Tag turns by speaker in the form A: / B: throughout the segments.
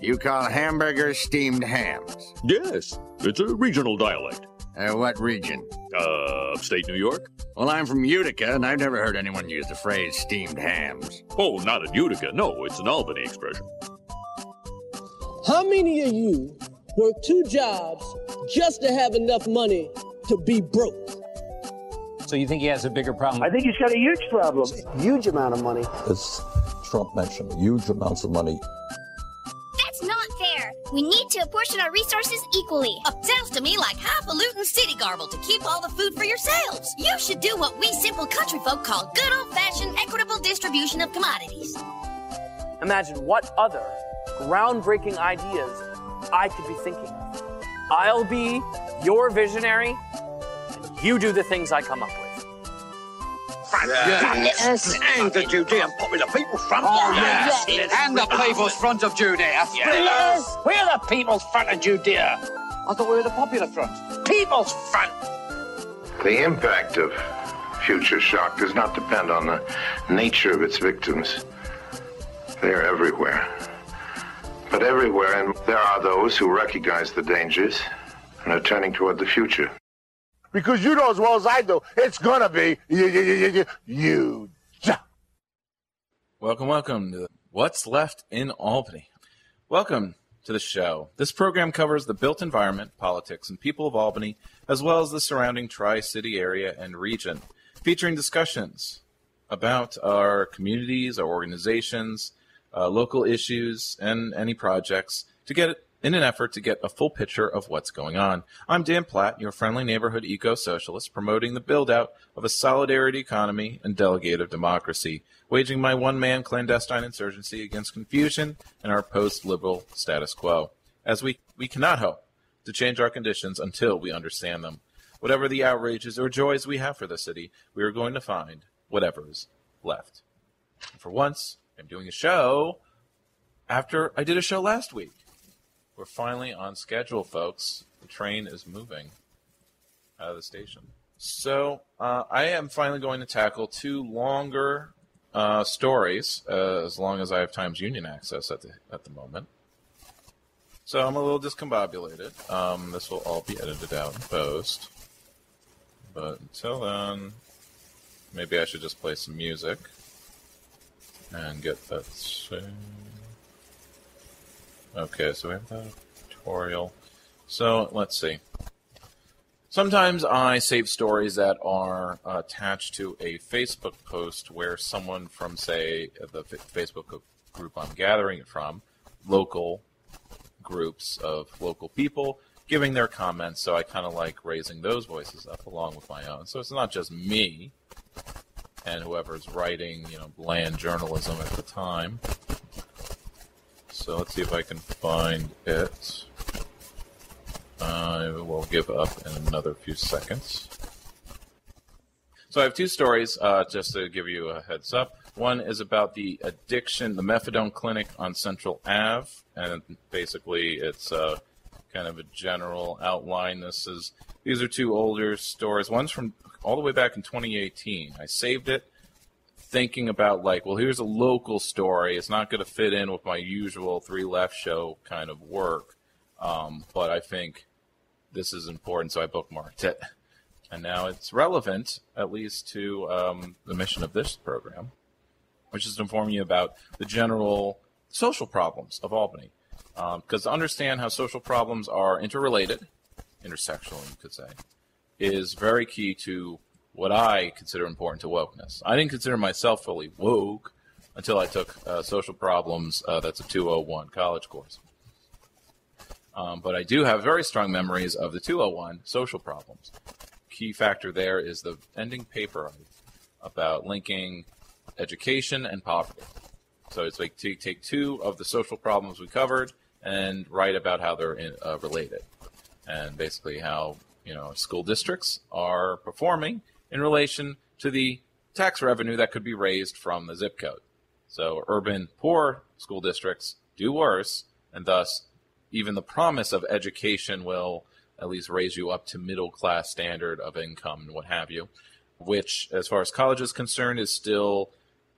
A: You call hamburgers steamed hams.
B: Yes, it's a regional dialect.
A: Uh, what region?
B: Uh, upstate New York?
A: Well, I'm from Utica, and I've never heard anyone use the phrase steamed hams.
B: Oh, not in Utica. No, it's an Albany expression.
C: How many of you work two jobs just to have enough money to be broke?
D: So you think he has a bigger problem?
E: I think he's got a huge problem.
C: Huge amount of money.
F: As Trump mentioned, huge amounts of money.
G: That's not fair. We need to apportion our resources equally.
H: Oh, sounds to me like highfalutin city garble to keep all the food for yourselves. You should do what we simple country folk call good old fashioned equitable distribution of commodities.
I: Imagine what other groundbreaking ideas I could be thinking of. I'll be your visionary, and you do the things I come up with.
J: Yes. And the Judean Popular People's Front.
K: Oh, yes. And the People's Front of Judea.
J: Yes. We're the People's Front of Judea. I thought we were the Popular Front. People's Front.
L: The impact of future shock does not depend on the nature of its victims. They are everywhere. But everywhere, and there are those who recognize the dangers and are turning toward the future.
M: Because you know as well as I do, it's gonna be huge.
N: Welcome, welcome to What's Left in Albany. Welcome to the show. This program covers the built environment, politics, and people of Albany, as well as the surrounding Tri City area and region, featuring discussions about our communities, our organizations, uh, local issues, and any projects to get in an effort to get a full picture of what's going on. I'm Dan Platt, your friendly neighborhood eco socialist, promoting the build out of a solidarity economy and delegative democracy, waging my one man clandestine insurgency against confusion and our post liberal status quo. As we, we cannot hope to change our conditions until we understand them. Whatever the outrages or joys we have for the city, we are going to find whatever's left. For once, I'm doing a show after I did a show last week. We're finally on schedule, folks. The train is moving out of the station. So uh, I am finally going to tackle two longer uh, stories, uh, as long as I have Times Union access at the at the moment. So I'm a little discombobulated. Um, this will all be edited out in post. But until then, maybe I should just play some music and get that. Saved. Okay, so we have the tutorial. So let's see. Sometimes I save stories that are attached to a Facebook post where someone from, say, the Facebook group I'm gathering it from, local groups of local people, giving their comments. So I kind of like raising those voices up along with my own. So it's not just me and whoever's writing, you know, bland journalism at the time. So let's see if I can find it. I will give up in another few seconds. So I have two stories, uh, just to give you a heads up. One is about the addiction, the methadone clinic on Central Ave, and basically it's uh, kind of a general outline. This is these are two older stories. One's from all the way back in 2018. I saved it thinking about like, well, here's a local story. It's not going to fit in with my usual three left show kind of work, um, but I think this is important, so I bookmarked it, and now it's relevant at least to um, the mission of this program, which is to inform you about the general social problems of Albany. Because um, to understand how social problems are interrelated, intersectional, you could say, is very key to what I consider important to wokeness. I didn't consider myself fully woke until I took uh, social problems. Uh, that's a 201 college course. Um, but I do have very strong memories of the 201 social problems. Key factor there is the ending paper about linking education and poverty. So it's like to take two of the social problems we covered and write about how they're in, uh, related, and basically how you know school districts are performing in relation to the tax revenue that could be raised from the zip code. So urban poor school districts do worse, and thus even the promise of education will at least raise you up to middle class standard of income and what have you, which, as far as college is concerned, is still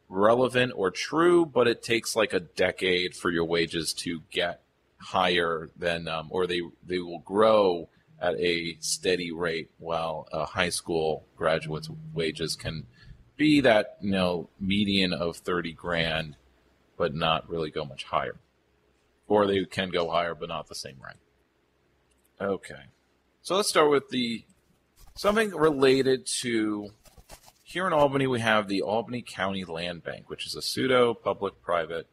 N: relevant or true, but it takes like a decade for your wages to get higher than, um, or they they will grow at a steady rate, while a high school graduate's wages can be that you know median of thirty grand, but not really go much higher, or they can go higher but not the same rate. Okay, so let's start with the something related to here in Albany. We have the Albany County Land Bank, which is a pseudo public-private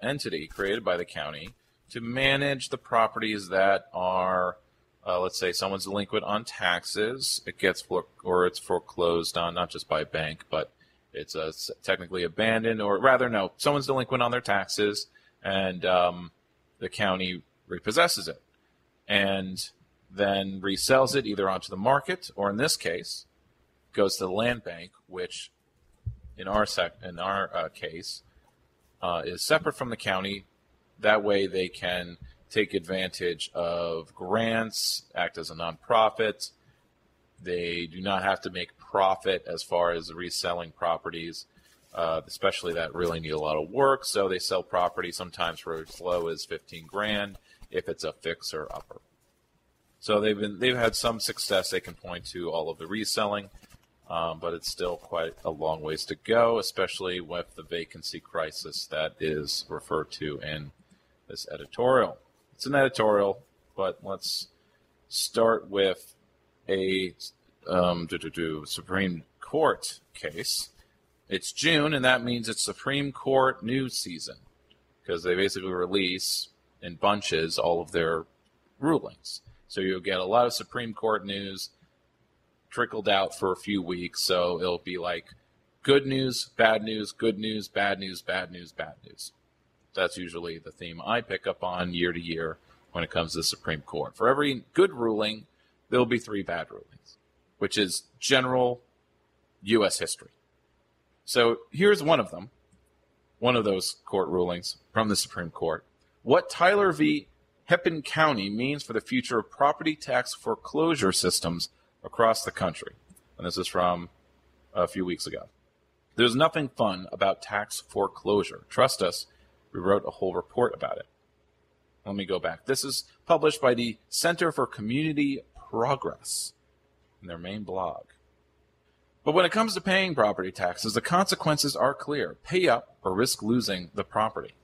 N: entity created by the county to manage the properties that are uh, let's say someone's delinquent on taxes, it gets for, or it's foreclosed on not just by a bank, but it's uh, technically abandoned, or rather, no, someone's delinquent on their taxes, and um, the county repossesses it, and then resells it either onto the market, or in this case, goes to the land bank, which in our sec- in our uh, case uh, is separate from the county. That way, they can take advantage of grants, act as a nonprofit. They do not have to make profit as far as reselling properties, uh, especially that really need a lot of work. So they sell property sometimes for as low as 15 grand if it's a fixer upper. So they've been they've had some success. They can point to all of the reselling, um, but it's still quite a long ways to go, especially with the vacancy crisis that is referred to in this editorial. It's an editorial, but let's start with a um, Supreme Court case. It's June, and that means it's Supreme Court news season because they basically release in bunches all of their rulings. So you'll get a lot of Supreme Court news trickled out for a few weeks. So it'll be like good news, bad news, good news, bad news, bad news, bad news. That's usually the theme I pick up on year to year when it comes to the Supreme Court. For every good ruling, there'll be three bad rulings, which is general U.S. history. So here's one of them, one of those court rulings from the Supreme Court. What Tyler v. Hennepin County means for the future of property tax foreclosure systems across the country. And this is from a few weeks ago. There's nothing fun about tax foreclosure. Trust us, we wrote a whole report about it. Let me go back. This is published by the Center for Community Progress in their main blog. But when it comes to paying property taxes, the consequences are clear. Pay up or risk losing the property.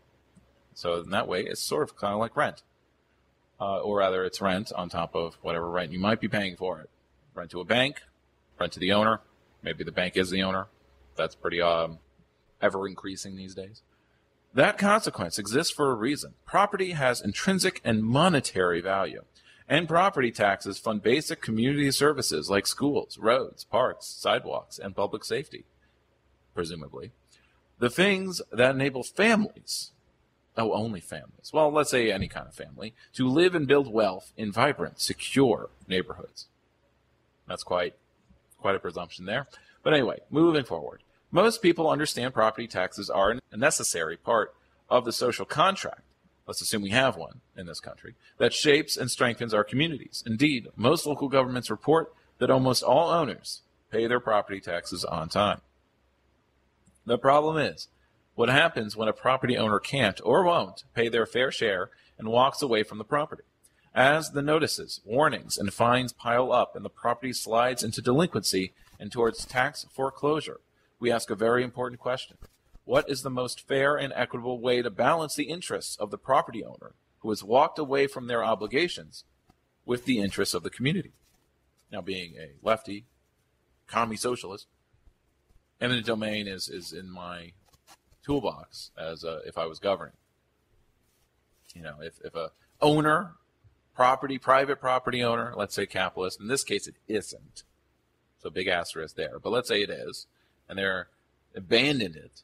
N: So in that way, it's sort of kind of like rent. Uh, or rather, it's rent on top of whatever rent you might be paying for it. Rent to a bank, rent to the owner. Maybe the bank is the owner. That's pretty um, ever increasing these days. That consequence exists for a reason. Property has intrinsic and monetary value. And property taxes fund basic community services like schools, roads, parks, sidewalks, and public safety, presumably. The things that enable families, oh, only families, well, let's say any kind of family, to live and build wealth in vibrant, secure neighborhoods. That's quite, quite a presumption there. But anyway, moving forward. Most people understand property taxes are a necessary part of the social contract. Let's assume we have one in this country that shapes and strengthens our communities. Indeed, most local governments report that almost all owners pay their property taxes on time. The problem is, what happens when a property owner can't or won't pay their fair share and walks away from the property? As the notices, warnings, and fines pile up and the property slides into delinquency and towards tax foreclosure, we ask a very important question. What is the most fair and equitable way to balance the interests of the property owner who has walked away from their obligations with the interests of the community? Now, being a lefty, economy socialist, eminent domain is, is in my toolbox as a, if I was governing. You know, if, if a owner, property, private property owner, let's say capitalist, in this case it isn't. So big asterisk there. But let's say it is and they're abandoned it,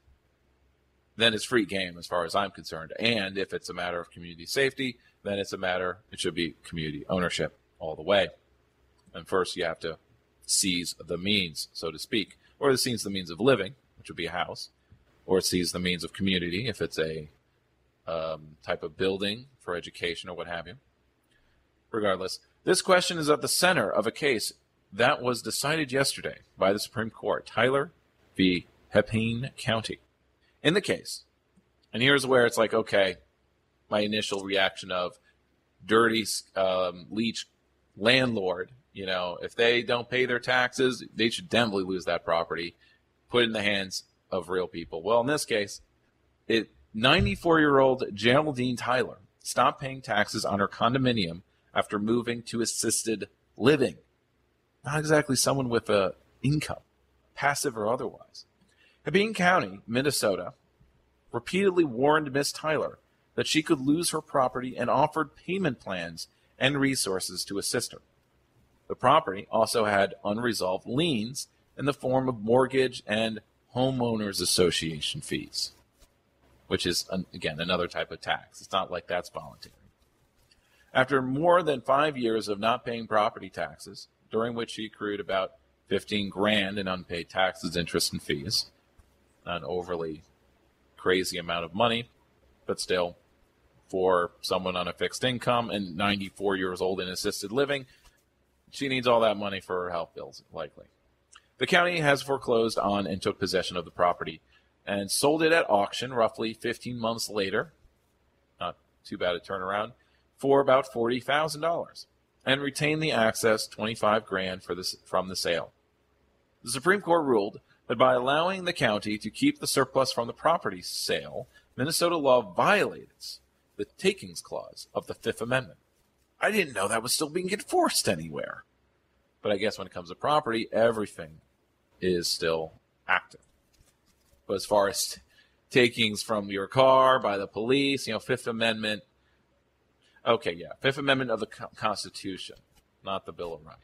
N: then it's free game as far as I'm concerned. And if it's a matter of community safety, then it's a matter, it should be community ownership all the way. And first, you have to seize the means, so to speak, or it seize the means of living, which would be a house, or it seize the means of community if it's a um, type of building for education or what have you. Regardless, this question is at the center of a case that was decided yesterday by the Supreme Court. Tyler v. Hennepin County. In the case, and here's where it's like, okay, my initial reaction of dirty um, leech landlord. You know, if they don't pay their taxes, they should definitely lose that property, put in the hands of real people. Well, in this case, it 94 year old Geraldine Tyler stopped paying taxes on her condominium after moving to assisted living. Not exactly someone with a income, passive or otherwise. Hennepin County, Minnesota, repeatedly warned Miss Tyler that she could lose her property and offered payment plans and resources to assist her. The property also had unresolved liens in the form of mortgage and homeowners association fees, which is, again, another type of tax. It's not like that's voluntary. After more than five years of not paying property taxes, during which she accrued about 15 grand in unpaid taxes, interest, and fees, not an overly crazy amount of money, but still, for someone on a fixed income and 94 years old in assisted living, she needs all that money for her health bills, likely. The county has foreclosed on and took possession of the property and sold it at auction roughly 15 months later. Not too bad a turnaround for about $40,000 and retained the access 25 grand for this from the sale. The Supreme Court ruled that by allowing the county to keep the surplus from the property sale, Minnesota law violates the takings clause of the Fifth Amendment. I didn't know that was still being enforced anywhere. But I guess when it comes to property, everything is still active. But as far as takings from your car by the police, you know, Fifth Amendment. Okay, yeah, Fifth Amendment of the Constitution, not the Bill of Rights.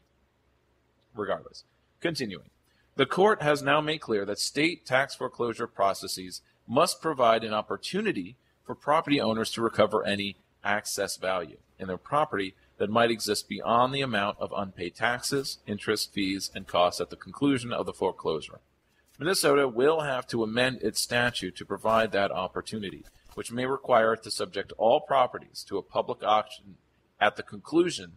N: Regardless, continuing. The court has now made clear that state tax foreclosure processes must provide an opportunity for property owners to recover any access value in their property that might exist beyond the amount of unpaid taxes, interest, fees, and costs at the conclusion of the foreclosure. Minnesota will have to amend its statute to provide that opportunity, which may require it to subject all properties to a public auction at the conclusion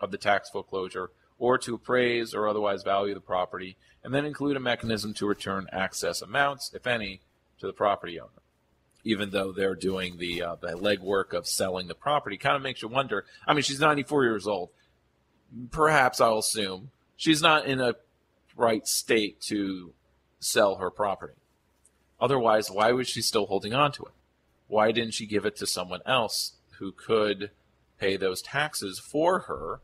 N: of the tax foreclosure or to appraise or otherwise value the property, and then include a mechanism to return access amounts, if any, to the property owner. Even though they're doing the uh, the legwork of selling the property, kind of makes you wonder. I mean, she's 94 years old. Perhaps I'll assume she's not in a right state to sell her property. Otherwise, why was she still holding on to it? Why didn't she give it to someone else who could pay those taxes for her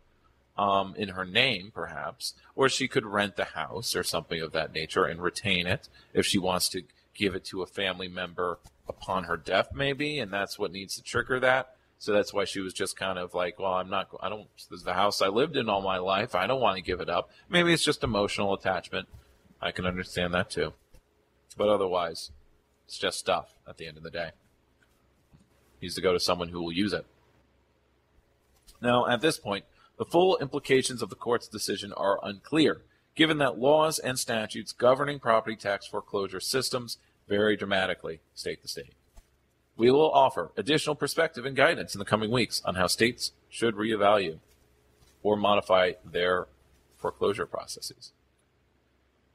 N: um, in her name, perhaps, or she could rent the house or something of that nature and retain it if she wants to give it to a family member upon her death, maybe, and that's what needs to trigger that. So that's why she was just kind of like, well, I'm not, I don't, this is the house I lived in all my life. I don't want to give it up. Maybe it's just emotional attachment. I can understand that too. But otherwise, it's just stuff at the end of the day. Needs to go to someone who will use it. Now, at this point, the full implications of the court's decision are unclear, given that laws and statutes governing property tax foreclosure systems vary dramatically state to state. We will offer additional perspective and guidance in the coming weeks on how states should reevaluate or modify their foreclosure processes.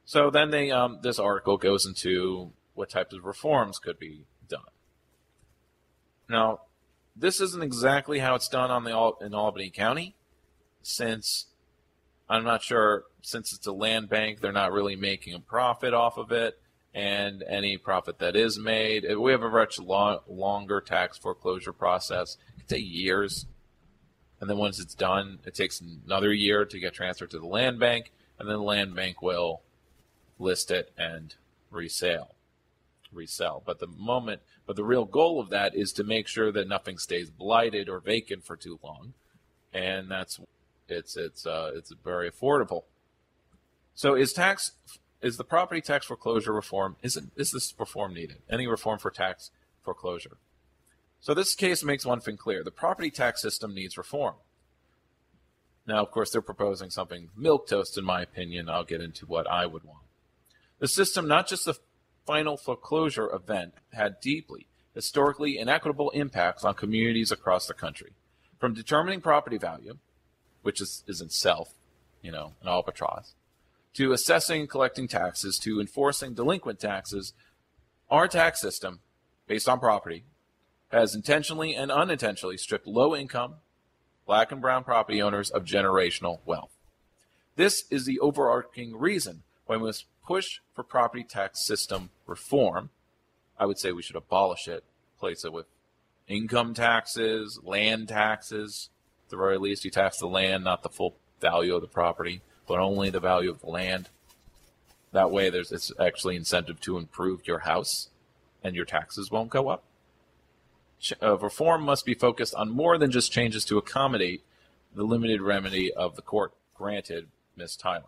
N: So then they, um, this article goes into what types of reforms could be done. Now, this isn't exactly how it's done on the in Albany County since I'm not sure since it's a land bank, they're not really making a profit off of it, and any profit that is made, uh, we have a much long, longer tax foreclosure process. It can take years, and then once it's done, it takes another year to get transferred to the land bank, and then the land bank will list it and resale resell. But the moment, but the real goal of that is to make sure that nothing stays blighted or vacant for too long, and that's it's it's uh, it's very affordable. So is tax is the property tax foreclosure reform is is this reform needed? Any reform for tax foreclosure? So this case makes one thing clear: the property tax system needs reform. Now, of course, they're proposing something milk toast, in my opinion. I'll get into what I would want. The system, not just the final foreclosure event, had deeply historically inequitable impacts on communities across the country, from determining property value which is, is itself, you know, an albatross, to assessing and collecting taxes, to enforcing delinquent taxes, our tax system, based on property, has intentionally and unintentionally stripped low income, black and brown property owners of generational wealth. This is the overarching reason why we must push for property tax system reform. I would say we should abolish it, replace it with income taxes, land taxes. At the very least, you tax the land, not the full value of the property, but only the value of the land. That way, there's it's actually incentive to improve your house, and your taxes won't go up. Uh, reform must be focused on more than just changes to accommodate the limited remedy of the court granted Ms. Tyler.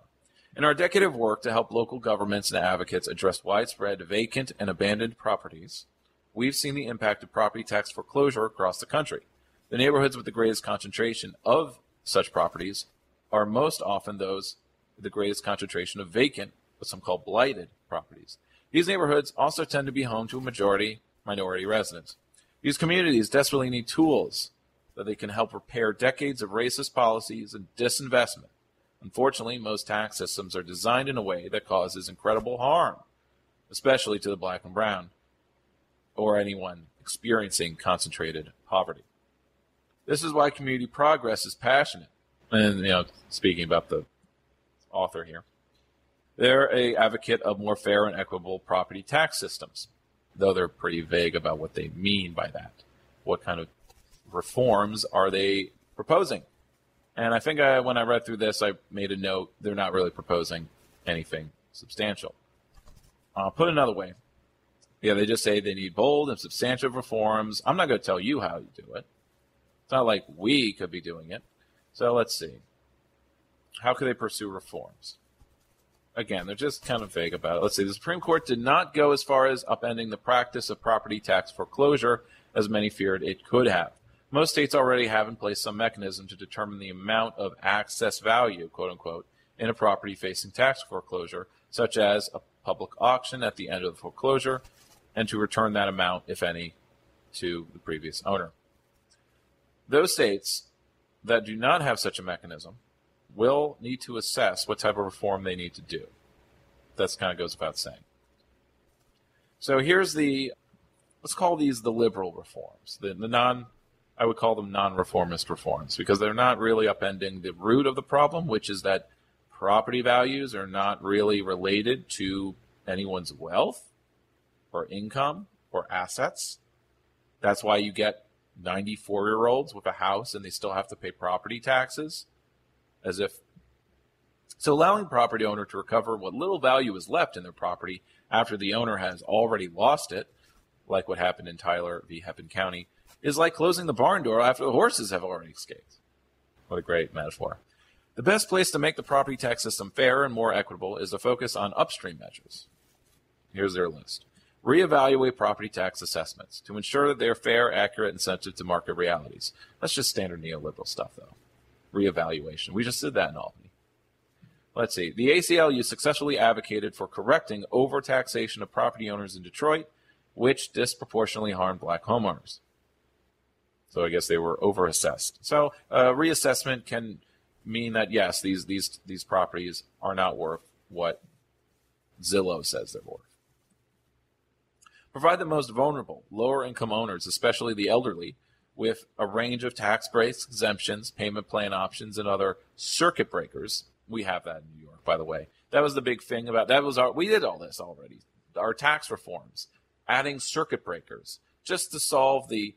N: In our decade of work to help local governments and advocates address widespread vacant and abandoned properties, we've seen the impact of property tax foreclosure across the country. The neighborhoods with the greatest concentration of such properties are most often those with the greatest concentration of vacant, what some call blighted properties. These neighborhoods also tend to be home to a majority minority residents. These communities desperately need tools that they can help repair decades of racist policies and disinvestment. Unfortunately, most tax systems are designed in a way that causes incredible harm, especially to the black and brown or anyone experiencing concentrated poverty. This is why community progress is passionate. And you know, speaking about the author here, they're a advocate of more fair and equitable property tax systems, though they're pretty vague about what they mean by that. What kind of reforms are they proposing? And I think I, when I read through this, I made a note they're not really proposing anything substantial. Uh, put another way, yeah, they just say they need bold and substantive reforms. I'm not going to tell you how you do it. It's not like we could be doing it. So let's see. How could they pursue reforms? Again, they're just kind of vague about it. Let's see. The Supreme Court did not go as far as upending the practice of property tax foreclosure as many feared it could have. Most states already have in place some mechanism to determine the amount of access value, quote unquote, in a property facing tax foreclosure, such as a public auction at the end of the foreclosure and to return that amount, if any, to the previous owner. Those states that do not have such a mechanism will need to assess what type of reform they need to do. That kind of goes without saying. So here's the, let's call these the liberal reforms, the, the non, I would call them non-reformist reforms because they're not really upending the root of the problem, which is that property values are not really related to anyone's wealth or income or assets. That's why you get 94 year olds with a house and they still have to pay property taxes as if so allowing property owner to recover what little value is left in their property after the owner has already lost it like what happened in Tyler v. Hennepin County is like closing the barn door after the horses have already escaped. What a great metaphor. The best place to make the property tax system fair and more equitable is to focus on upstream measures. Here's their list reevaluate property tax assessments to ensure that they are fair, accurate, and sensitive to market realities. That's just standard neoliberal stuff, though. Reevaluation. We just did that in Albany. Let's see. The ACLU successfully advocated for correcting overtaxation of property owners in Detroit, which disproportionately harmed black homeowners. So I guess they were overassessed. So uh, reassessment can mean that yes, these these these properties are not worth what Zillow says they're worth. Provide the most vulnerable, lower income owners, especially the elderly, with a range of tax breaks, exemptions, payment plan options, and other circuit breakers. We have that in New York, by the way. That was the big thing about that was our we did all this already. Our tax reforms, adding circuit breakers, just to solve the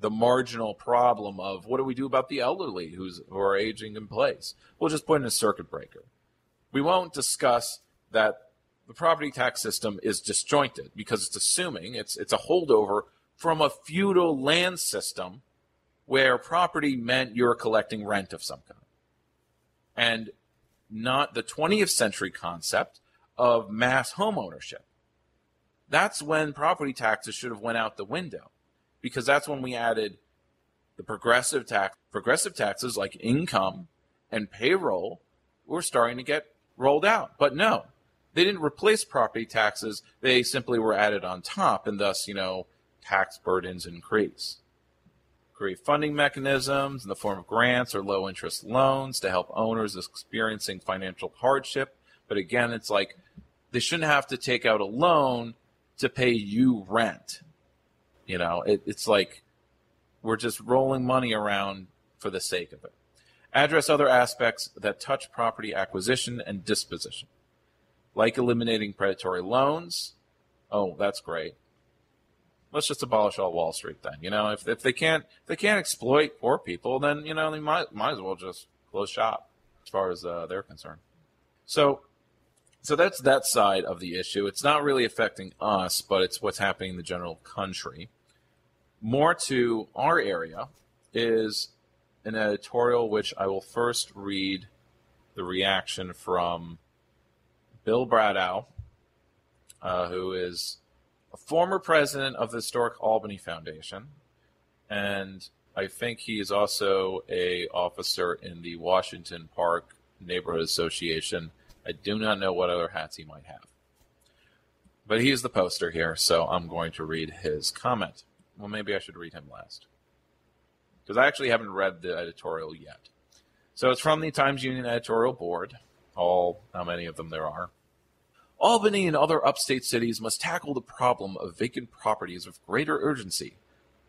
N: the marginal problem of what do we do about the elderly who's who are aging in place? We'll just put in a circuit breaker. We won't discuss that the property tax system is disjointed because it's assuming it's it's a holdover from a feudal land system where property meant you're collecting rent of some kind. And not the 20th century concept of mass home ownership. That's when property taxes should have went out the window because that's when we added the progressive tax progressive taxes like income and payroll were starting to get rolled out. But no, they didn't replace property taxes. They simply were added on top, and thus, you know, tax burdens increase. Create funding mechanisms in the form of grants or low interest loans to help owners experiencing financial hardship. But again, it's like they shouldn't have to take out a loan to pay you rent. You know, it, it's like we're just rolling money around for the sake of it. Address other aspects that touch property acquisition and disposition, like eliminating predatory loans. Oh, that's great. Let's just abolish all Wall Street then. You know, if, if they can't if they can't exploit poor people, then you know they might might as well just close shop as far as uh, they're concerned. So, so that's that side of the issue. It's not really affecting us, but it's what's happening in the general country. More to our area is an editorial which I will first read the reaction from Bill Bradow, uh, who is a former president of the Historic Albany Foundation, and I think he is also a officer in the Washington Park Neighborhood Association. I do not know what other hats he might have. But he is the poster here, so I'm going to read his comment. Well, maybe I should read him last. Because I actually haven't read the editorial yet. So it's from the Times Union editorial board, all how many of them there are. Albany and other upstate cities must tackle the problem of vacant properties with greater urgency,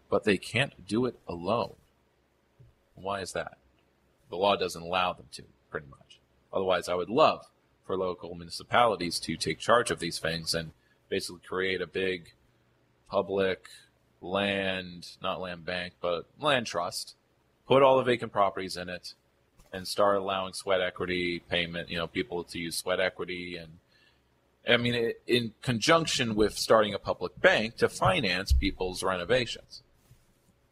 N: but they can't do it alone. Why is that? The law doesn't allow them to, pretty much. Otherwise, I would love for local municipalities to take charge of these things and basically create a big public land, not land bank, but land trust, put all the vacant properties in it, and start allowing sweat equity payment, you know, people to use sweat equity and I mean, in conjunction with starting a public bank to finance people's renovations.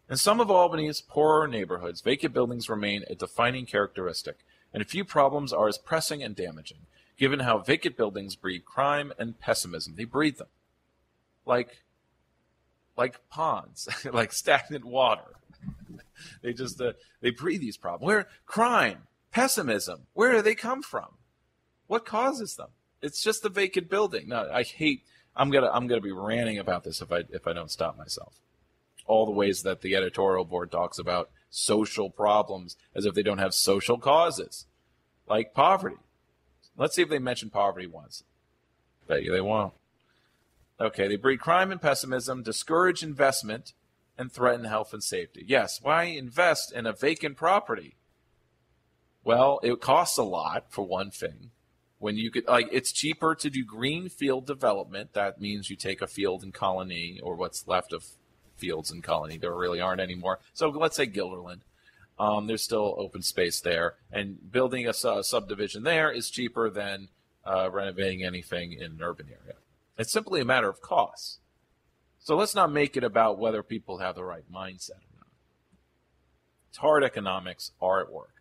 N: In some of Albany's poorer neighborhoods, vacant buildings remain a defining characteristic, and a few problems are as pressing and damaging, given how vacant buildings breed crime and pessimism. They breed them. Like, like ponds, like stagnant water. they just, uh, they breed these problems. Where, crime, pessimism, where do they come from? What causes them? It's just a vacant building. No, I hate. I'm gonna I'm gonna be ranting about this if I if I don't stop myself. All the ways that the editorial board talks about social problems as if they don't have social causes, like poverty. Let's see if they mention poverty once. Bet you they won't. Okay, they breed crime and pessimism, discourage investment, and threaten health and safety. Yes, why invest in a vacant property? Well, it costs a lot for one thing. When you could like it's cheaper to do green field development. That means you take a field and Colonie or what's left of fields and Colonie. There really aren't anymore so let's say Guilderland. Um, there's still open space there. And building a, a subdivision there is cheaper than uh, renovating anything in an urban area. It's simply a matter of cost so let's not make it about whether people have the right mindset or not it's hard economics are at work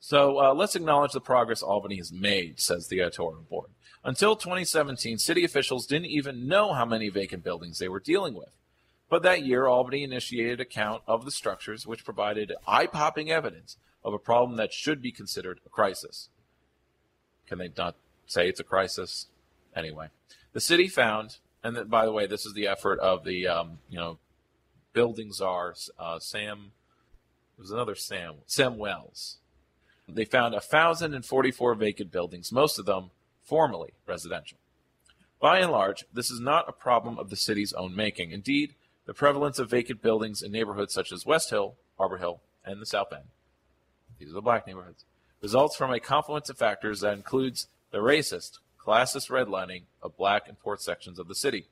N: so uh, let's acknowledge the progress Albany has made, says the editorial board. Until 2017, city officials didn't even know how many vacant buildings they were dealing with. But that year, Albany initiated a count of the structures, which provided eye popping evidence of a problem that should be considered a crisis. Can they not say it's a crisis? Anyway, the city found, and that, by the way, this is the effort of the, um, you know, building czar, uh, Sam, was another Sam, Sam Wells they found 1,044 vacant buildings, most of them formerly residential. By and large, this is not a problem of the city's own making. Indeed, the prevalence of vacant buildings in neighborhoods such as West Hill, Arbor Hill, and the South End, these are the black neighborhoods, results from a confluence of factors that includes the racist, classist redlining of black and poor sections of the city,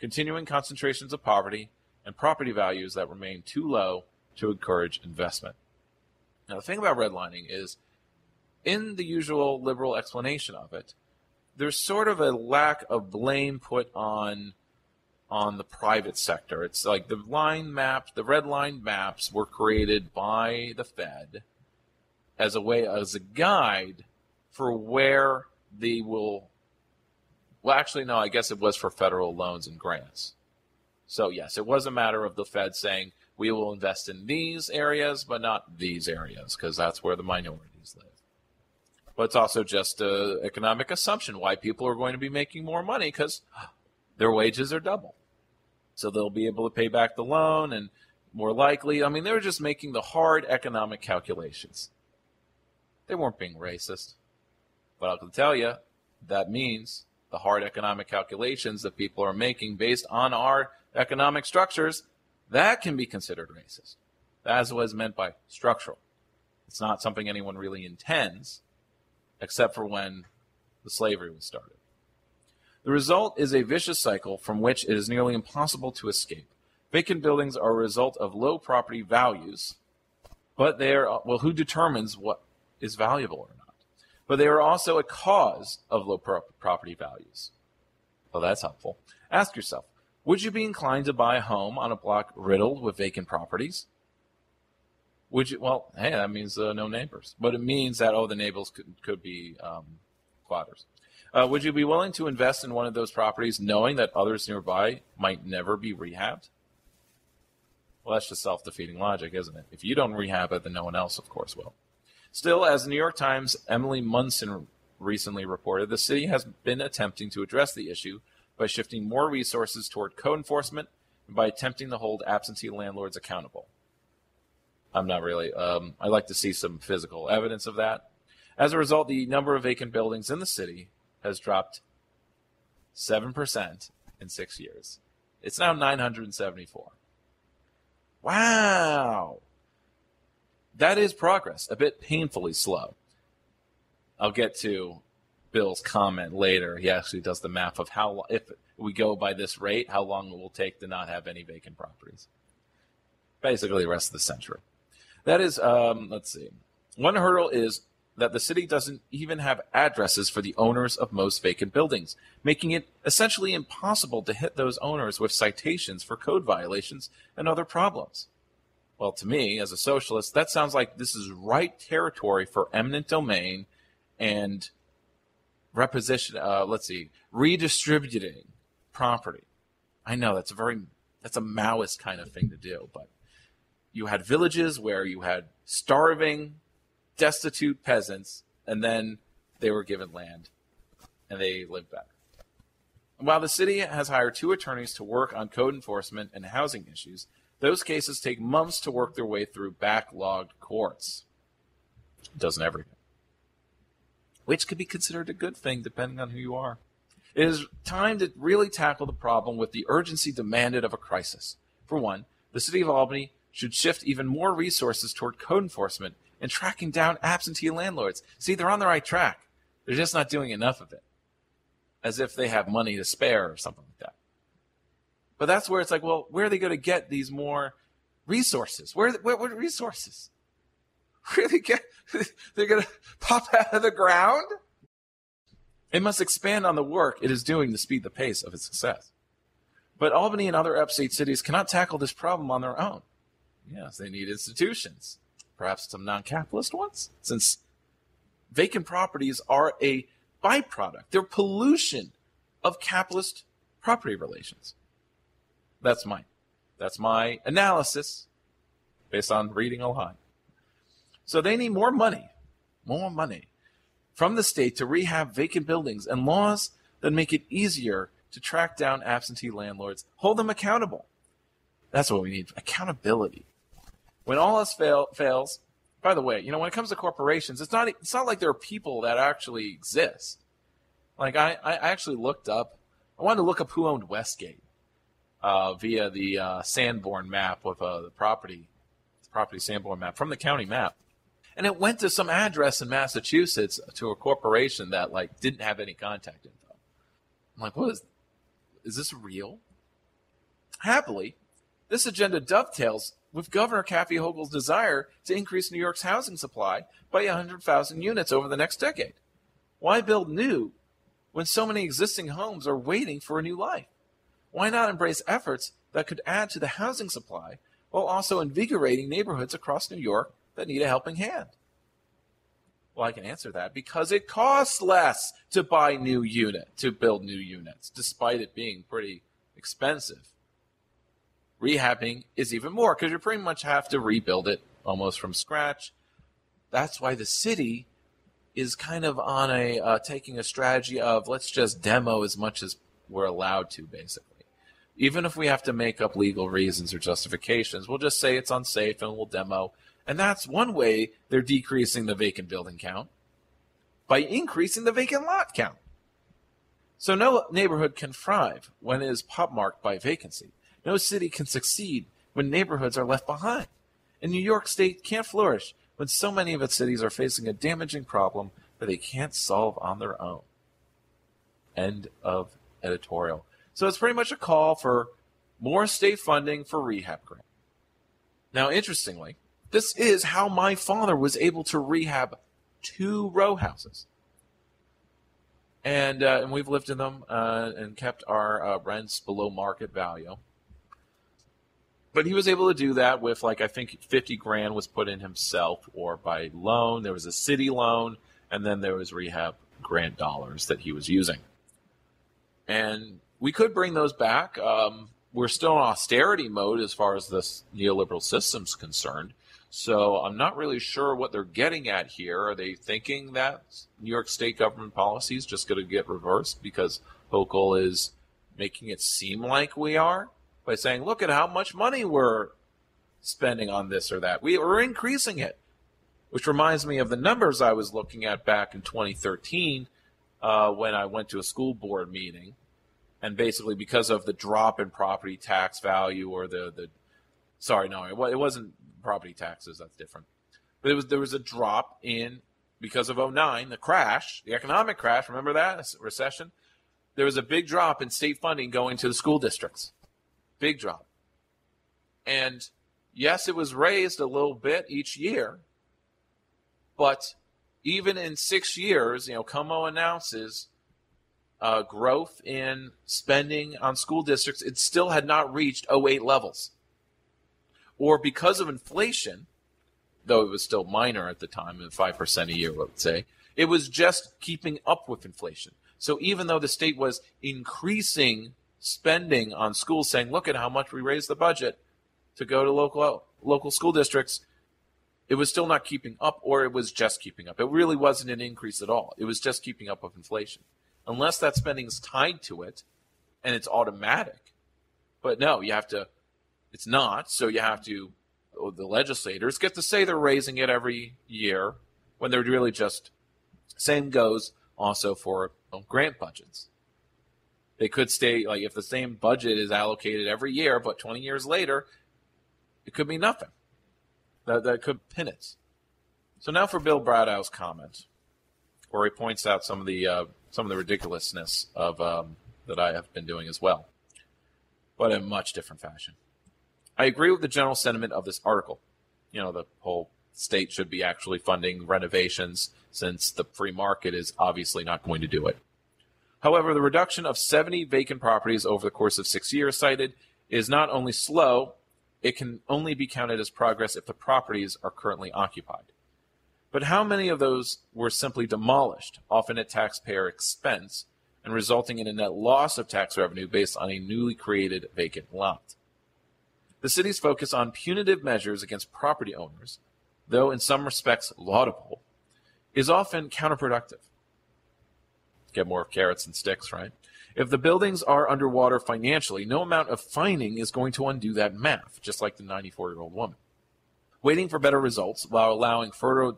N: continuing concentrations of poverty, and property values that remain too low to encourage investment. Now, the thing about redlining is, in the usual liberal explanation of it, there's sort of a lack of blame put on on the private sector. It's like the line maps, the red line maps were created by the Fed as a way as a guide for where they will well actually no, I guess it was for federal loans and grants. So yes, it was a matter of the Fed saying we will invest in these areas, but not these areas, because that's where the minorities live. But it's also just an economic assumption why people are going to be making more money because their wages are double. So they'll be able to pay back the loan and more likely, I mean, they were just making the hard economic calculations. They weren't being racist. But I can tell you, that means the hard economic calculations that people are making based on our economic structures That can be considered racist. That's what is meant by structural. It's not something anyone really intends, except for when the slavery was started. The result is a vicious cycle from which it is nearly impossible to escape. Vacant buildings are a result of low property values, but they are, well, who determines what is valuable or not? But they are also a cause of low pro- property values. Well, that's helpful. Ask yourself, would you be inclined to buy a home on a block riddled with vacant properties? Would you? Well, hey, that means uh, no neighbors, but it means that oh, the neighbors could could be um, squatters. Uh, would you be willing to invest in one of those properties, knowing that others nearby might never be rehabbed? Well, that's just self defeating logic, isn't it? If you don't rehab it, then no one else, of course, will. Still, as the New York Times' Emily Munson recently reported, the city has been attempting to address the issue by shifting more resources toward code enforcement and by attempting to hold absentee landlords accountable. I'm not really, um, I like to see some physical evidence of that. As a result, the number of vacant buildings in the city has dropped 7% in six years. It's now 974. Wow. That is progress, a bit painfully slow. I'll get to Bill's comment later. He actually does the math of how if we go by this rate, how long it will take to not have any vacant properties. Basically, the rest of the century. That is, um, let's see. One hurdle is that the city doesn't even have addresses for the owners of most vacant buildings, making it essentially impossible to hit those owners with citations for code violations and other problems. Well, to me, as a socialist, that sounds like this is right territory for eminent domain and reposition. Uh, let's see, redistributing property. I know that's a very that's a Maoist kind of thing to do, but you had villages where you had starving destitute peasants, and then they were given land and they lived better. while the city has hired two attorneys to work on code enforcement and housing issues, those cases take months to work their way through backlogged courts. It doesn't everything. Which could be considered a good thing depending on who you are. It is time to really tackle the problem with the urgency demanded of a crisis. For one, the city of Albany should shift even more resources toward code enforcement and tracking down absentee landlords. See, they're on the right track. They're just not doing enough of it. As if they have money to spare or something like that. But that's where it's like, well, where are they going to get these more resources? Where, where what resources? Where they get? They're going to pop out of the ground? It must expand on the work it is doing to speed the pace of its success. But Albany and other upstate cities cannot tackle this problem on their own. Yes, they need institutions perhaps some non capitalist ones, since vacant properties are a byproduct. They're pollution of capitalist property relations. That's my that's my analysis based on reading lot. So they need more money, more money from the state to rehab vacant buildings and laws that make it easier to track down absentee landlords, hold them accountable. That's what we need accountability. When all else fail, fails, by the way, you know, when it comes to corporations, it's not it's not like there are people that actually exist. Like I, I actually looked up, I wanted to look up who owned Westgate uh, via the uh, Sanborn map of uh, the property, the property Sanborn map from the county map, and it went to some address in Massachusetts to a corporation that like didn't have any contact info. I'm like, what is? Is this real? Happily, this agenda dovetails with Governor Kathy Hochul's desire to increase New York's housing supply by 100,000 units over the next decade. Why build new when so many existing homes are waiting for a new life? Why not embrace efforts that could add to the housing supply while also invigorating neighborhoods across New York that need a helping hand? Well, I can answer that because it costs less to buy new unit, to build new units, despite it being pretty expensive rehabbing is even more because you pretty much have to rebuild it almost from scratch. That's why the city is kind of on a uh, taking a strategy of let's just demo as much as we're allowed to, basically. Even if we have to make up legal reasons or justifications, we'll just say it's unsafe and we'll demo. And that's one way they're decreasing the vacant building count by increasing the vacant lot count. So no neighborhood can thrive when it is pop marked by vacancy. No city can succeed when neighborhoods are left behind. And New York State can't flourish when so many of its cities are facing a damaging problem that they can't solve on their own. End of editorial. So it's pretty much a call for more state funding for rehab grant. Now, interestingly, this is how my father was able to rehab two row houses. And, uh, and we've lived in them uh, and kept our uh, rents below market value. But he was able to do that with, like, I think 50 grand was put in himself or by loan. There was a city loan, and then there was rehab grant dollars that he was using. And we could bring those back. Um, we're still in austerity mode as far as this neoliberal system's concerned. So I'm not really sure what they're getting at here. Are they thinking that New York State government policy is just going to get reversed because Hochul is making it seem like we are by saying, "Look at how much money we're spending on this or that. We are increasing it." Which reminds me of the numbers I was looking at back in 2013 uh, when I went to a school board meeting, and basically because of the drop in property tax value or the the sorry no it wasn't property taxes that's different. But it was there was a drop in because of 09 the crash the economic crash remember that recession? There was a big drop in state funding going to the school districts. Big drop. And yes it was raised a little bit each year but even in six years you know Cuomo announces uh, growth in spending on school districts, it still had not reached 08 levels. Or because of inflation, though it was still minor at the time, 5% a year, let's say, it was just keeping up with inflation. So even though the state was increasing spending on schools, saying, look at how much we raised the budget to go to local, local school districts, it was still not keeping up, or it was just keeping up. It really wasn't an increase at all. It was just keeping up with inflation unless that spending is tied to it and it's automatic. But no, you have to, it's not. So you have to, oh, the legislators get to say they're raising it every year when they're really just, same goes also for grant budgets. They could stay, like, if the same budget is allocated every year, but 20 years later, it could be nothing. That, that could pin it. So now for Bill Bradow's comment, where he points out some of the uh, some of the ridiculousness of um, that I have been doing as well, but in much different fashion. I agree with the general sentiment of this article. You know, the whole state should be actually funding renovations since the free market is obviously not going to do it. However, the reduction of 70 vacant properties over the course of six years cited is not only slow, it can only be counted as progress if the properties are currently occupied. But how many of those were simply demolished, often at taxpayer expense, and resulting in a net loss of tax revenue based on a newly created vacant lot? The city's focus on punitive measures against property owners, though in some respects laudable, is often counterproductive. Get more carrots and sticks, right? If the buildings are underwater financially, no amount of fining is going to undo that math, just like the 94 year old woman. Waiting for better results while allowing further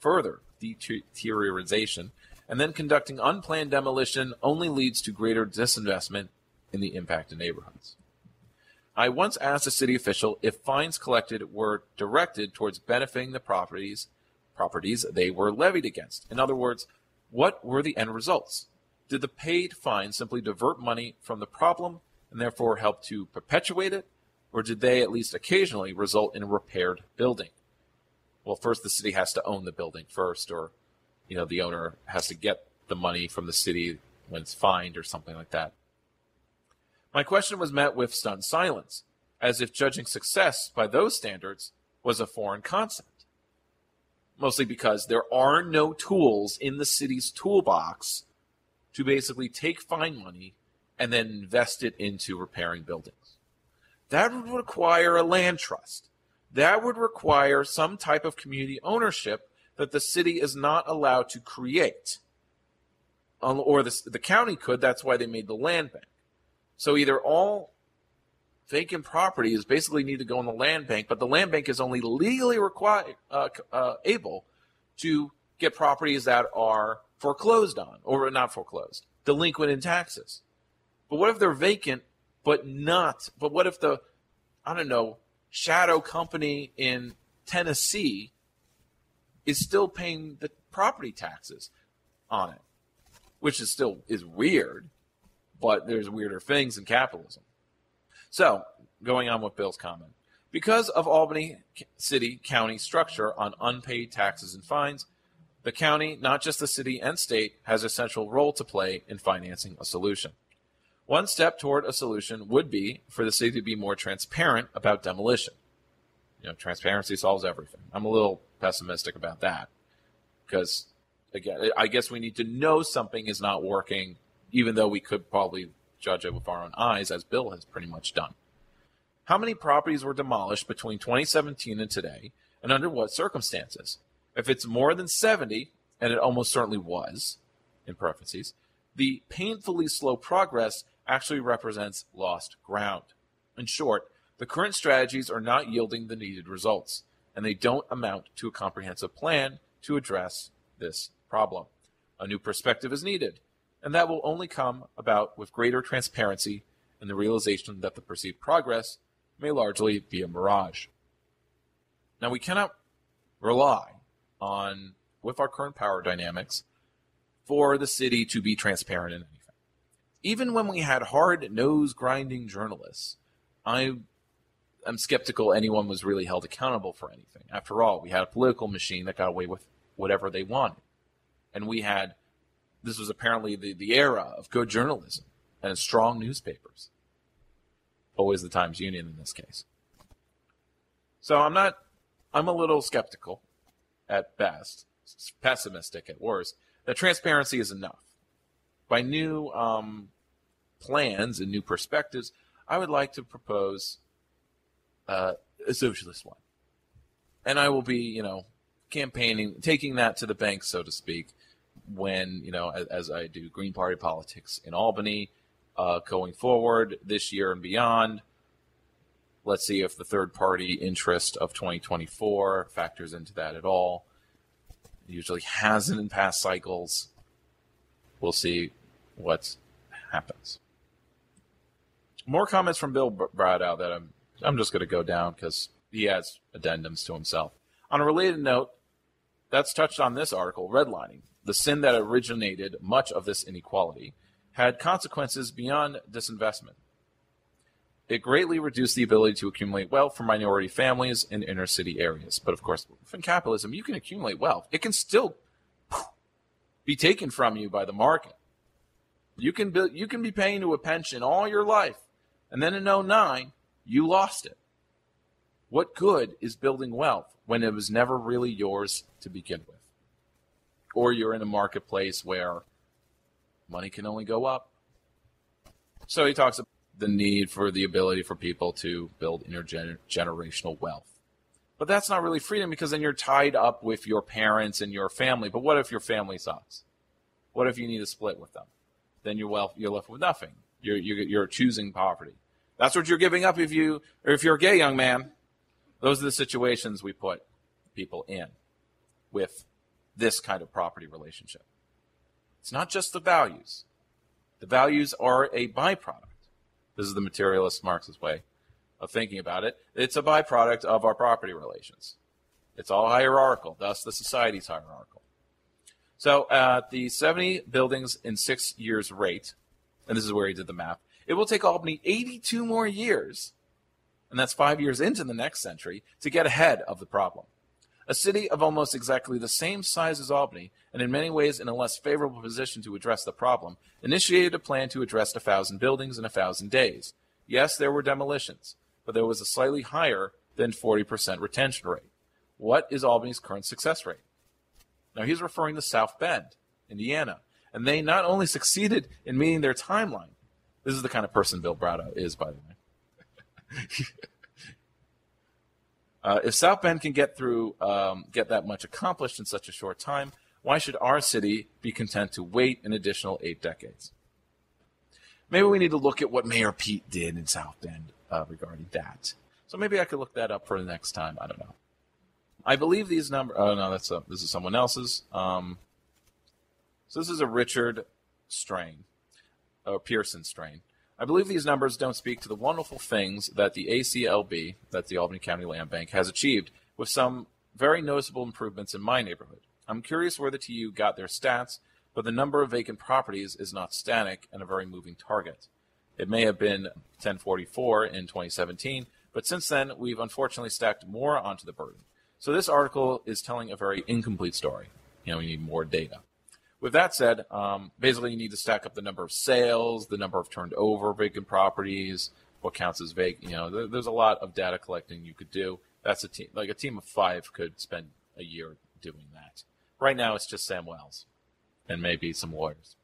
N: further deterioration, and then conducting unplanned demolition only leads to greater disinvestment in the impacted neighborhoods. I once asked a city official if fines collected were directed towards benefiting the properties properties they were levied against. In other words, what were the end results? Did the paid fine simply divert money from the problem and therefore help to perpetuate it, or did they at least occasionally result in a repaired building? well, first the city has to own the building first, or you know, the owner has to get the money from the city when it's fined or something like that. My question was met with stunned silence, as if judging success by those standards was a foreign concept. Mostly because there are no tools in the city's toolbox to basically take fine money and then invest it into repairing buildings. That would require a land trust that would require some type of community ownership that the city is not allowed to create. Um, or the, the county could, that's why they made the land bank. So either all vacant properties basically need to go in the land bank, but the land bank is only legally required, uh, uh, able to get properties that are foreclosed on, or not foreclosed, delinquent in taxes. But what if they're vacant, but not? But what if the, I don't know, shadow company in Tennessee is still paying the property taxes on it, which is still is weird, but there's weirder things in capitalism. So, going on with Bill's comment. Because of Albany City County structure on unpaid taxes and fines, the county, not just the city and state, has a central role to play in financing a solution. One step toward a solution would be for the city to be more transparent about demolition. You know, transparency solves everything. I'm a little pessimistic about that because, again, I guess we need to know something is not working, even though we could probably judge it with our own eyes, as Bill has pretty much done. How many properties were demolished between 2017 and today, and under what circumstances? If it's more than 70, and it almost certainly was, in parentheses, the painfully slow progress actually represents lost ground. In short, the current strategies are not yielding the needed results, and they don't amount to a comprehensive plan to address this problem. A new perspective is needed, and that will only come about with greater transparency and the realization that the perceived progress may largely be a mirage. Now, we cannot rely on, with our current power dynamics, for the city to be transparent in anything. Even when we had hard nose grinding journalists, I am skeptical anyone was really held accountable for anything. After all, we had a political machine that got away with whatever they wanted. And we had, this was apparently the, the era of good journalism and strong newspapers. Always the Times Union in this case. So I'm not, I'm a little skeptical at best, pessimistic at worst, that transparency is enough. By new um, plans and new perspectives, I would like to propose uh, a socialist one. And I will be, you know, campaigning, taking that to the bank, so to speak, when, you know, as, as I do Green Party politics in Albany uh, going forward this year and beyond. Let's see if the third party interest of 2024 factors into that at all. It usually hasn't in past cycles. We'll see what happens. More comments from Bill Browdow that I'm I'm just going to go down because he has addendums to himself. On a related note, that's touched on this article, redlining. The sin that originated much of this inequality had consequences beyond disinvestment. It greatly reduced the ability to accumulate wealth for minority families in inner city areas. But of course, in capitalism, you can accumulate wealth. It can still be taken from you by the market. You can be, you can be paying to a pension all your life, and then in 09, you lost it. What good is building wealth when it was never really yours to begin with? Or you're in a marketplace where money can only go up. So he talks about the need for the ability for people to build intergenerational wealth. But that's not really freedom because then you're tied up with your parents and your family. But what if your family sucks? What if you need to split with them? Then you're, wealth, you're left with nothing. You're, you're, choosing poverty. That's what you're giving up if you, or if you're a gay young man. Those are the situations we put people in with this kind of property relationship. It's not just the values. The values are a byproduct. This is the materialist Marxist way of thinking about it. It's a byproduct of our property relations. It's all hierarchical, thus the society's hierarchical. So at the 70 buildings in six years rate, and this is where he did the math, it will take Albany 82 more years, and that's five years into the next century, to get ahead of the problem. A city of almost exactly the same size as Albany, and in many ways in a less favorable position to address the problem, initiated a plan to address a thousand buildings in a thousand days. Yes, there were demolitions, but there was a slightly higher than 40% retention rate. What is Albany's current success rate? Now he's referring to South Bend, Indiana, and they not only succeeded in meeting their timeline, this is the kind of person Bill Browdow is, by the way. uh, if South Bend can get through, um, get that much accomplished in such a short time, why should our city be content to wait an additional eight decades? Maybe we need to look at what Mayor Pete did in South Bend uh, regarding that. So maybe I could look that up for the next time. I don't know. I believe these numbers. Oh no, that's a, this is someone else's. Um, so this is a Richard strain or Pearson strain. I believe these numbers don't speak to the wonderful things that the ACLB, that's the Albany County Land Bank, has achieved with some very noticeable improvements in my neighborhood. I'm curious where the TU got their stats, but the number of vacant properties is not static and a very moving target. It may have been 1044 in 2017, but since then we've unfortunately stacked more onto the burden. So this article is telling a very incomplete story. You know, we need more data. With that said, um, basically you need to stack up the number of sales, the number of turned over vacant properties, what counts as vacant. You know, there, there's a lot of data collecting you could do. That's a team, like a team of five could spend a year doing that. Right now, it's just Sam Wells and maybe some lawyers.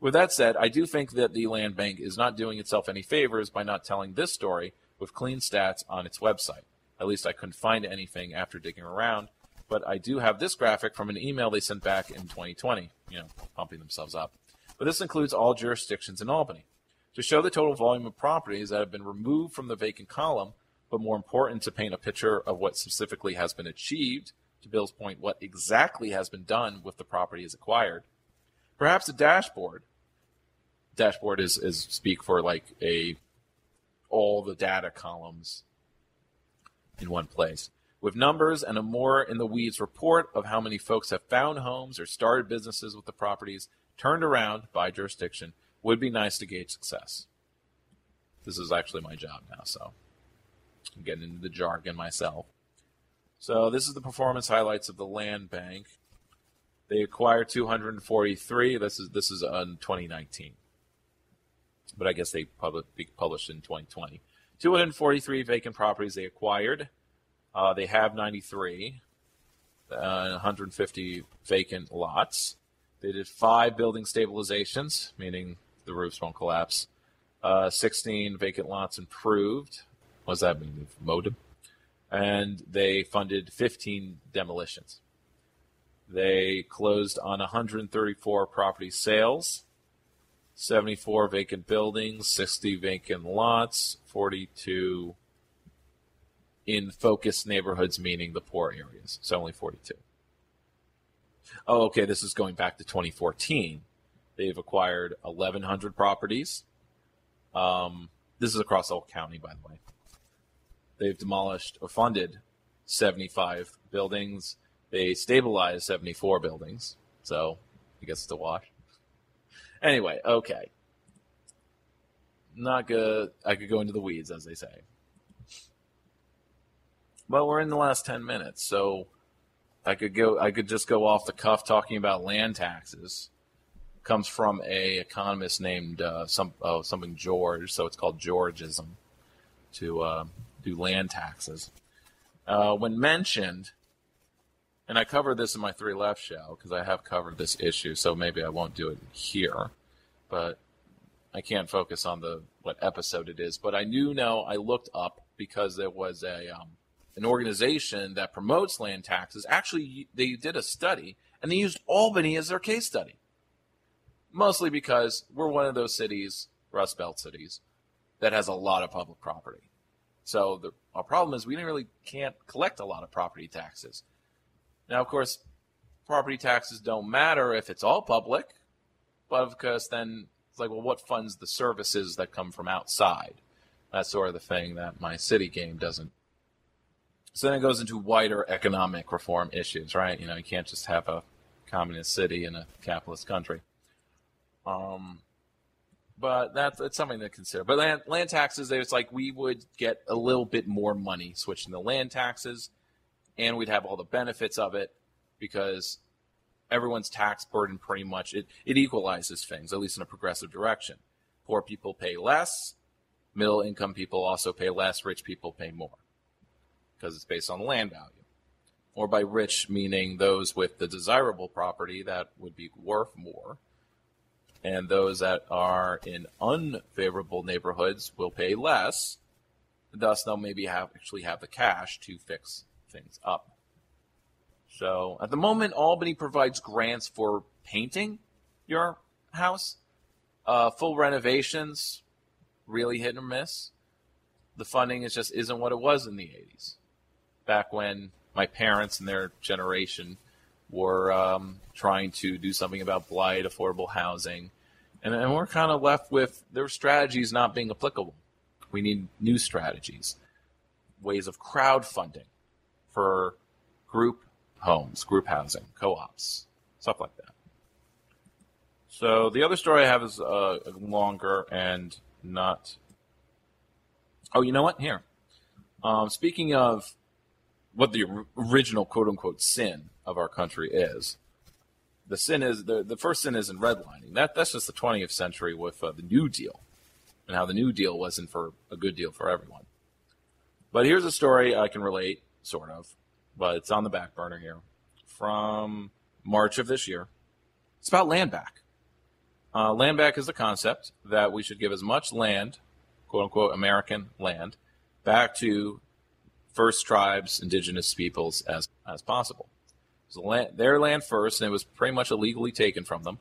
N: With that said, I do think that the land bank is not doing itself any favors by not telling this story with clean stats on its website. At least I couldn't find anything after digging around, but I do have this graphic from an email they sent back in 2020, you know, pumping themselves up. But this includes all jurisdictions in Albany. To show the total volume of properties that have been removed from the vacant column, but more important to paint a picture of what specifically has been achieved, to Bill's point, what exactly has been done with the property as acquired. Perhaps a dashboard. Dashboard is, is speak for like a all the data columns in one place with numbers and a more in the weeds report of how many folks have found homes or started businesses with the properties turned around by jurisdiction would be nice to gauge success. This is actually my job now, so I'm getting into the jargon myself. So this is the performance highlights of the land bank. They acquired 243. This is this is on 2019, but I guess they published in 2020. 243 vacant properties they acquired. Uh, they have 93, uh, 150 vacant lots. They did five building stabilizations, meaning the roofs won't collapse. Uh, 16 vacant lots improved. What does that mean? Mowed And they funded 15 demolitions. They closed on 134 property sales, 74 vacant buildings, 60 vacant lots, 42 in focused neighborhoods, meaning the poor areas. So only 42. Oh, okay. This is going back to 2014. They've acquired 1,100 properties. Um, this is across all county, by the way. They've demolished or funded 75 buildings. They stabilized 74 buildings. So I guess it's a wash. Anyway, okay. Not good. I could go into the weeds, as they say. Well, we're in the last 10 minutes, so I could go I could just go off the cuff talking about land taxes. Comes from a economist named uh, some oh, something George, so it's called Georgism to uh, do land taxes. Uh, when mentioned, and I covered this in my three left show because I have covered this issue, so maybe I won't do it here, but I can't focus on the what episode it is. But I do know I looked up because there was a um, an organization that promotes land taxes, actually they did a study and they used Albany as their case study. Mostly because we're one of those cities, Rust Belt cities, that has a lot of public property. So the our problem is we really can't collect a lot of property taxes. Now, of course, property taxes don't matter if it's all public, but of course, then it's like, well, what funds the services that come from outside? That's sort of the thing that my city game doesn't so then it goes into wider economic reform issues, right? You know, you can't just have a communist city in a capitalist country. Um, but that's, that's something to consider. But land, land taxes, it's like we would get a little bit more money switching the land taxes, and we'd have all the benefits of it because everyone's tax burden pretty much it, it equalizes things, at least in a progressive direction. Poor people pay less, middle income people also pay less, rich people pay more because it's based on land value. Or by rich, meaning those with the desirable property that would be worth more. And those that are in unfavorable neighborhoods will pay less. Thus, they'll maybe have actually have the cash to fix things up. So at the moment, Albany provides grants for painting your house. Uh, full renovations, really hit or miss. The funding is just isn't what it was in the 80s back when my parents and their generation were um, trying to do something about blight, affordable housing, And, and we're kind of left with their strategies not being applicable. We need new strategies, ways of crowdfunding for group homes, group housing, co ops, stuff like that. So the other story I have is uh, longer and not. Oh, you know what? Here. Um, speaking of what the original quote unquote sin of our country is, the sin is the, the first sin is in redlining. That that's just the 20th century with uh, the New Deal, and how the New Deal wasn't for a good deal for everyone. But here's a story I can relate, sort of, but it's on the back burner here, from March of this year. It's about land back. Uh, land back is the concept that we should give as much land, quote unquote, American land, back to first tribes, indigenous peoples as, as possible. Land, their land first, and it was pretty much illegally taken from them.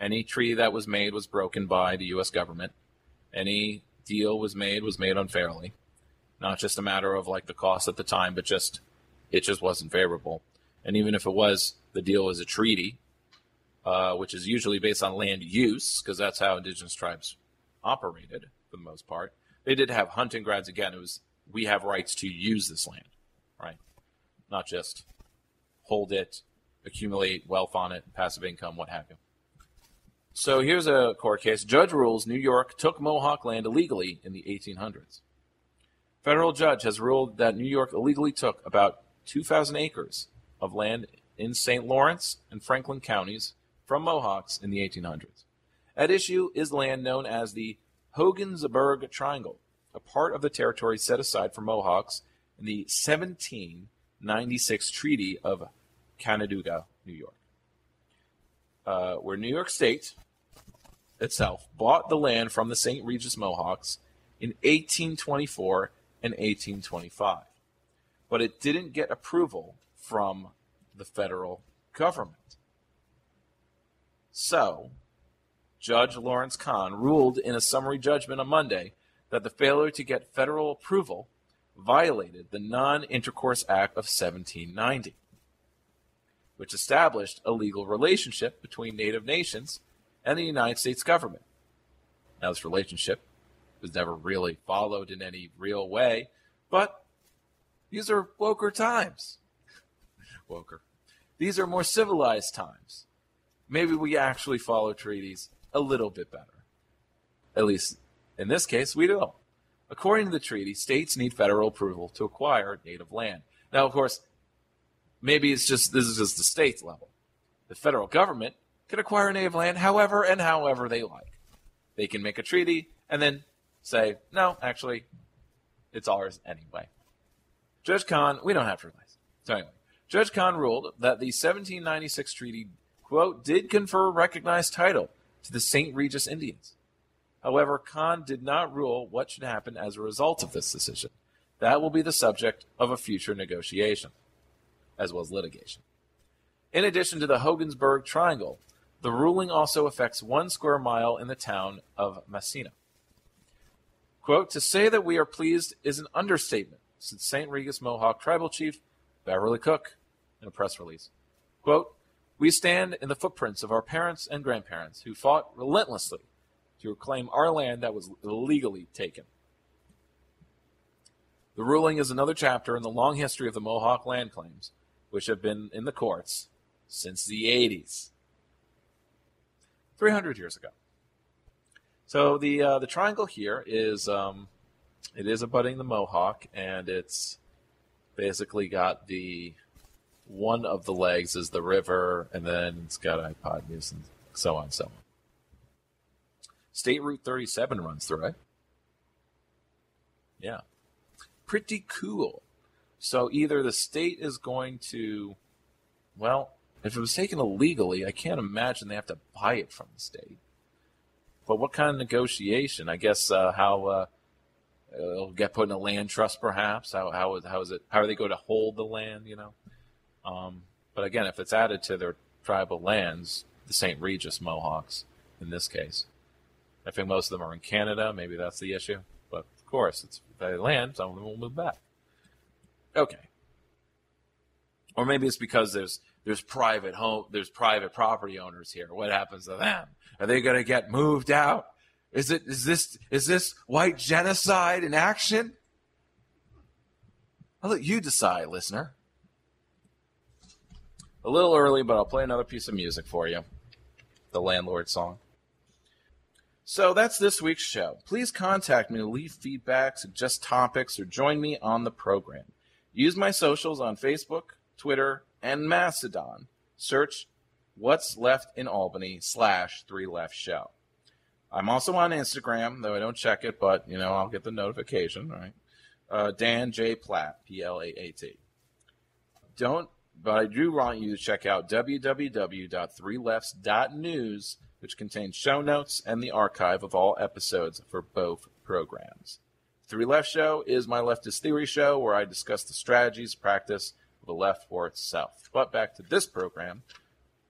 N: Any treaty that was made was broken by the U.S. government. Any deal was made was made unfairly. Not just a matter of like the cost at the time, but just it just wasn't favorable. And even if it was, the deal was a treaty, uh, which is usually based on land use, because that's how indigenous tribes operated for the most part. They did have hunting grounds. Again, it was we have rights to use this land, right? Not just hold it, accumulate wealth on it, passive income, what have you. So here's a court case. Judge rules New York took Mohawk land illegally in the 1800s. Federal judge has ruled that New York illegally took about 2,000 acres of land in St. Lawrence and Franklin counties from Mohawks in the 1800s. At issue is land known as the Hogansburg Triangle, a part of the territory set aside for Mohawks in the 1796 Treaty of Canandaigua, New York, uh, where New York State itself bought the land from the St. Regis Mohawks in 1824 and 1825. But it didn't get approval from the federal government. So, Judge Lawrence Kahn ruled in a summary judgment on Monday that the failure to get federal approval violated the Non Intercourse Act of 1790, which established a legal relationship between Native nations and the United States government. Now, this relationship was never really followed in any real way, but these are woker times. woker. These are more civilized times. Maybe we actually follow treaties a little bit better. At least in this case, we do. According to the treaty, states need federal approval to acquire native land. Now, of course, maybe it's just this is just the states level. The federal government can acquire native land however and however they like. They can make a treaty and then say, no, actually, it's ours anyway. Judge Kahn, we don't have to realize. So anyway, Judge Kahn ruled that the 1796 treaty, quote, did confer recognized title to the St. Regis Indians. However, Kahn did not rule what should happen as a result of this decision. That will be the subject of a future negotiation, as well as litigation. In addition to the Hogansburg Triangle, the ruling also affects one square mile in the town of Massena. Quote, to say that we are pleased is an understatement, said St. Regis Mohawk Tribal Chief Beverly Cook in a press release. Quote, we stand in the footprints of our parents and grandparents who fought relentlessly to reclaim our land that was illegally taken. The ruling is another chapter in the long history of the Mohawk land claims, which have been in the courts since the 80s. 300 years ago. So the uh, the triangle here is um, it is abutting the Mohawk, and it's basically got the one of the legs is the river, and then it's got hypotenuse and so on and so on. State Route 37 runs through it. Yeah. Pretty cool. So either the state is going to, well, if it was taken illegally, I can't imagine they have to buy it from the state. But what kind of negotiation? I guess uh, how uh, it'll get put in a land trust, perhaps. How how is how is it? How are they going to hold the land? You know. Um, but again, if it's added to their tribal lands, the St. Regis Mohawks, in this case, I think most of them are in Canada. Maybe that's the issue. But of course, it's their land. Some of them will move back. Okay. Or maybe it's because there's there's private home, there's private property owners here. What happens to them? Are they going to get moved out? Is it is this is this white genocide in action? I'll let you decide, listener. A little early, but I'll play another piece of music for you. The landlord song. So that's this week's show. Please contact me to leave feedback, suggest topics, or join me on the program. Use my socials on Facebook, Twitter, and Mastodon. Search What's Left in Albany slash Three Left Show. I'm also on Instagram, though I don't check it, but you know I'll get the notification. Right? Uh, Dan J Plaat, P L A A T. Don't, but I do want you to check out www.threelefts.news, which contains show notes and the archive of all episodes for both programs. Three Left Show is my leftist theory show where I discuss the strategies, practice of the left for itself. But back to this program,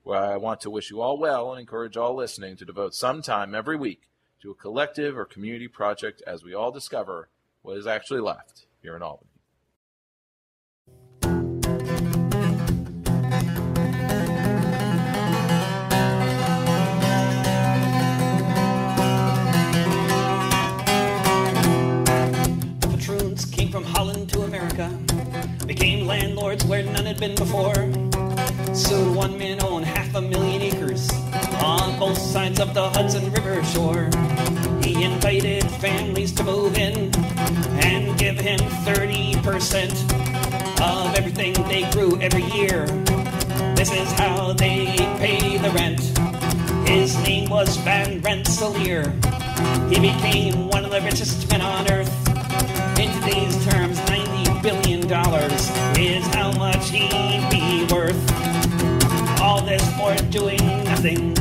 N: where I want to wish you all well and encourage all listening to devote some time every week to a collective or community project as we all discover what is actually left here in Albany.
E: From Holland to America, became landlords where none had been before. Soon one man owned half a million acres on both sides of the Hudson River shore. He invited families to move in and give him 30% of everything they grew every year. This is how they pay the rent. His name was Van Rensselaer. He became one of the richest men on earth. In today's terms, $90 billion is how much he'd be worth. All this for doing nothing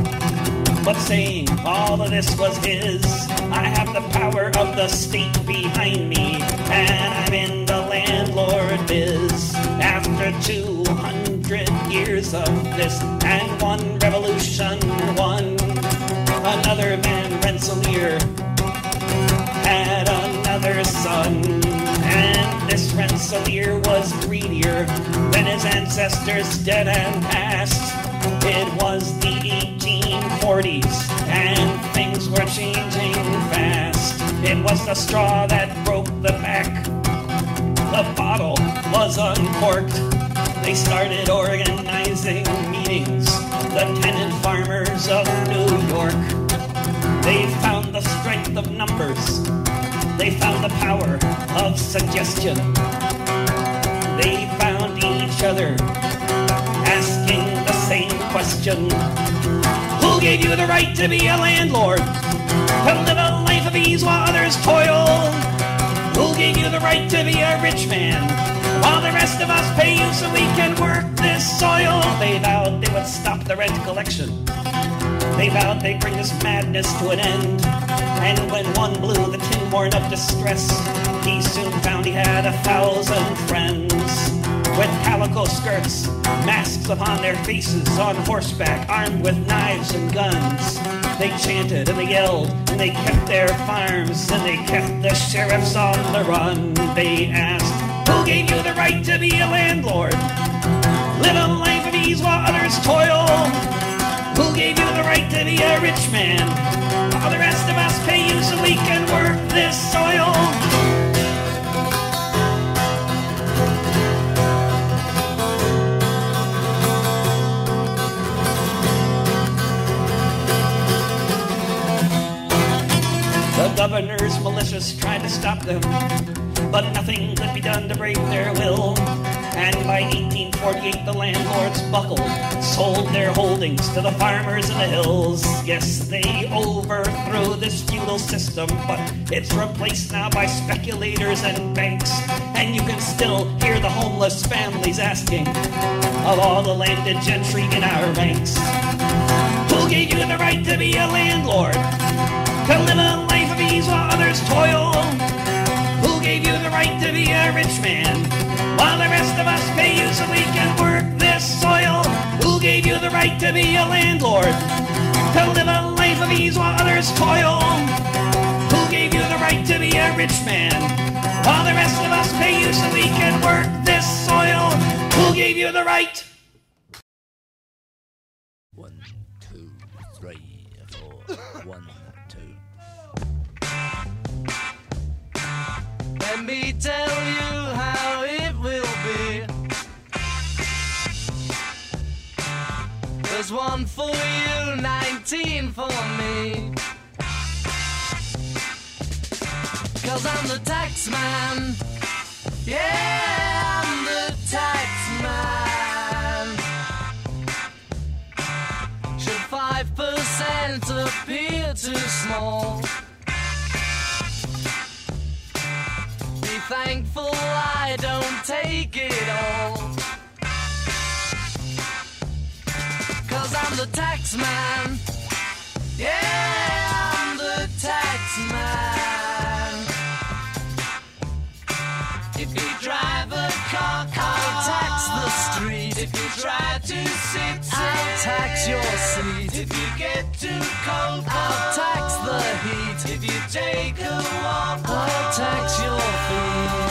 E: but saying all of this was his. I have the power of the state behind me, and I'm in the landlord biz. After 200 years of this and one Rensselaer was greedier than his ancestors dead and past. It was the 1840s, and things were changing fast. It was the straw that broke the back. The bottle was uncorked. They started organizing meetings, the tenant farmers of New York. They found the strength of numbers. They found the power of suggestion. They found each other asking the same question Who gave you the right to be a landlord? To live a life of ease while others toil? Who gave you the right to be a rich man? While the rest of us pay you so we can work this soil? They vowed they would stop the rent collection. They vowed they'd bring this madness to an end. And when one blew the tin horn of distress, he soon found he had a thousand friends. With calico skirts, masks upon their faces, on horseback, armed with knives and guns. They chanted and they yelled, and they kept their farms, and they kept the sheriffs on the run. They asked, Who gave you the right to be a landlord? Live a life of ease while others toil. Who gave you the right to be a rich man? While the rest of us pay you so we can work this soil. Governor's malicious tried to stop them, but nothing could be done to break their will. And by 1848, the landlords buckled, sold their holdings to the farmers in the hills. Yes, they overthrew this feudal system, but it's replaced now by speculators and banks. And you can still hear the homeless families asking of all the landed gentry in our ranks. Who gave you the right to be a landlord? To live ease while others toil? Who gave you the right to be a rich man? While the rest of us pay you so we can work this soil? Who gave you the right to be a landlord? To live a life of ease while others toil? Who gave you the right to be a rich man? While the rest of us pay you so we can work this soil? Who gave you the right?
O: Tell you how it will be. There's one for you, 19 for me. Cause I'm the tax man. Yeah, I'm the tax man. Should 5% appear too small? Thankful I don't take it all. Cause I'm the tax man. Yeah, I'm the tax man. If you drive a car, I'll tax the street. If you try to sit, I'll tax your seat. If you get too cold, I'll tax take a walk, I'll tax your feet.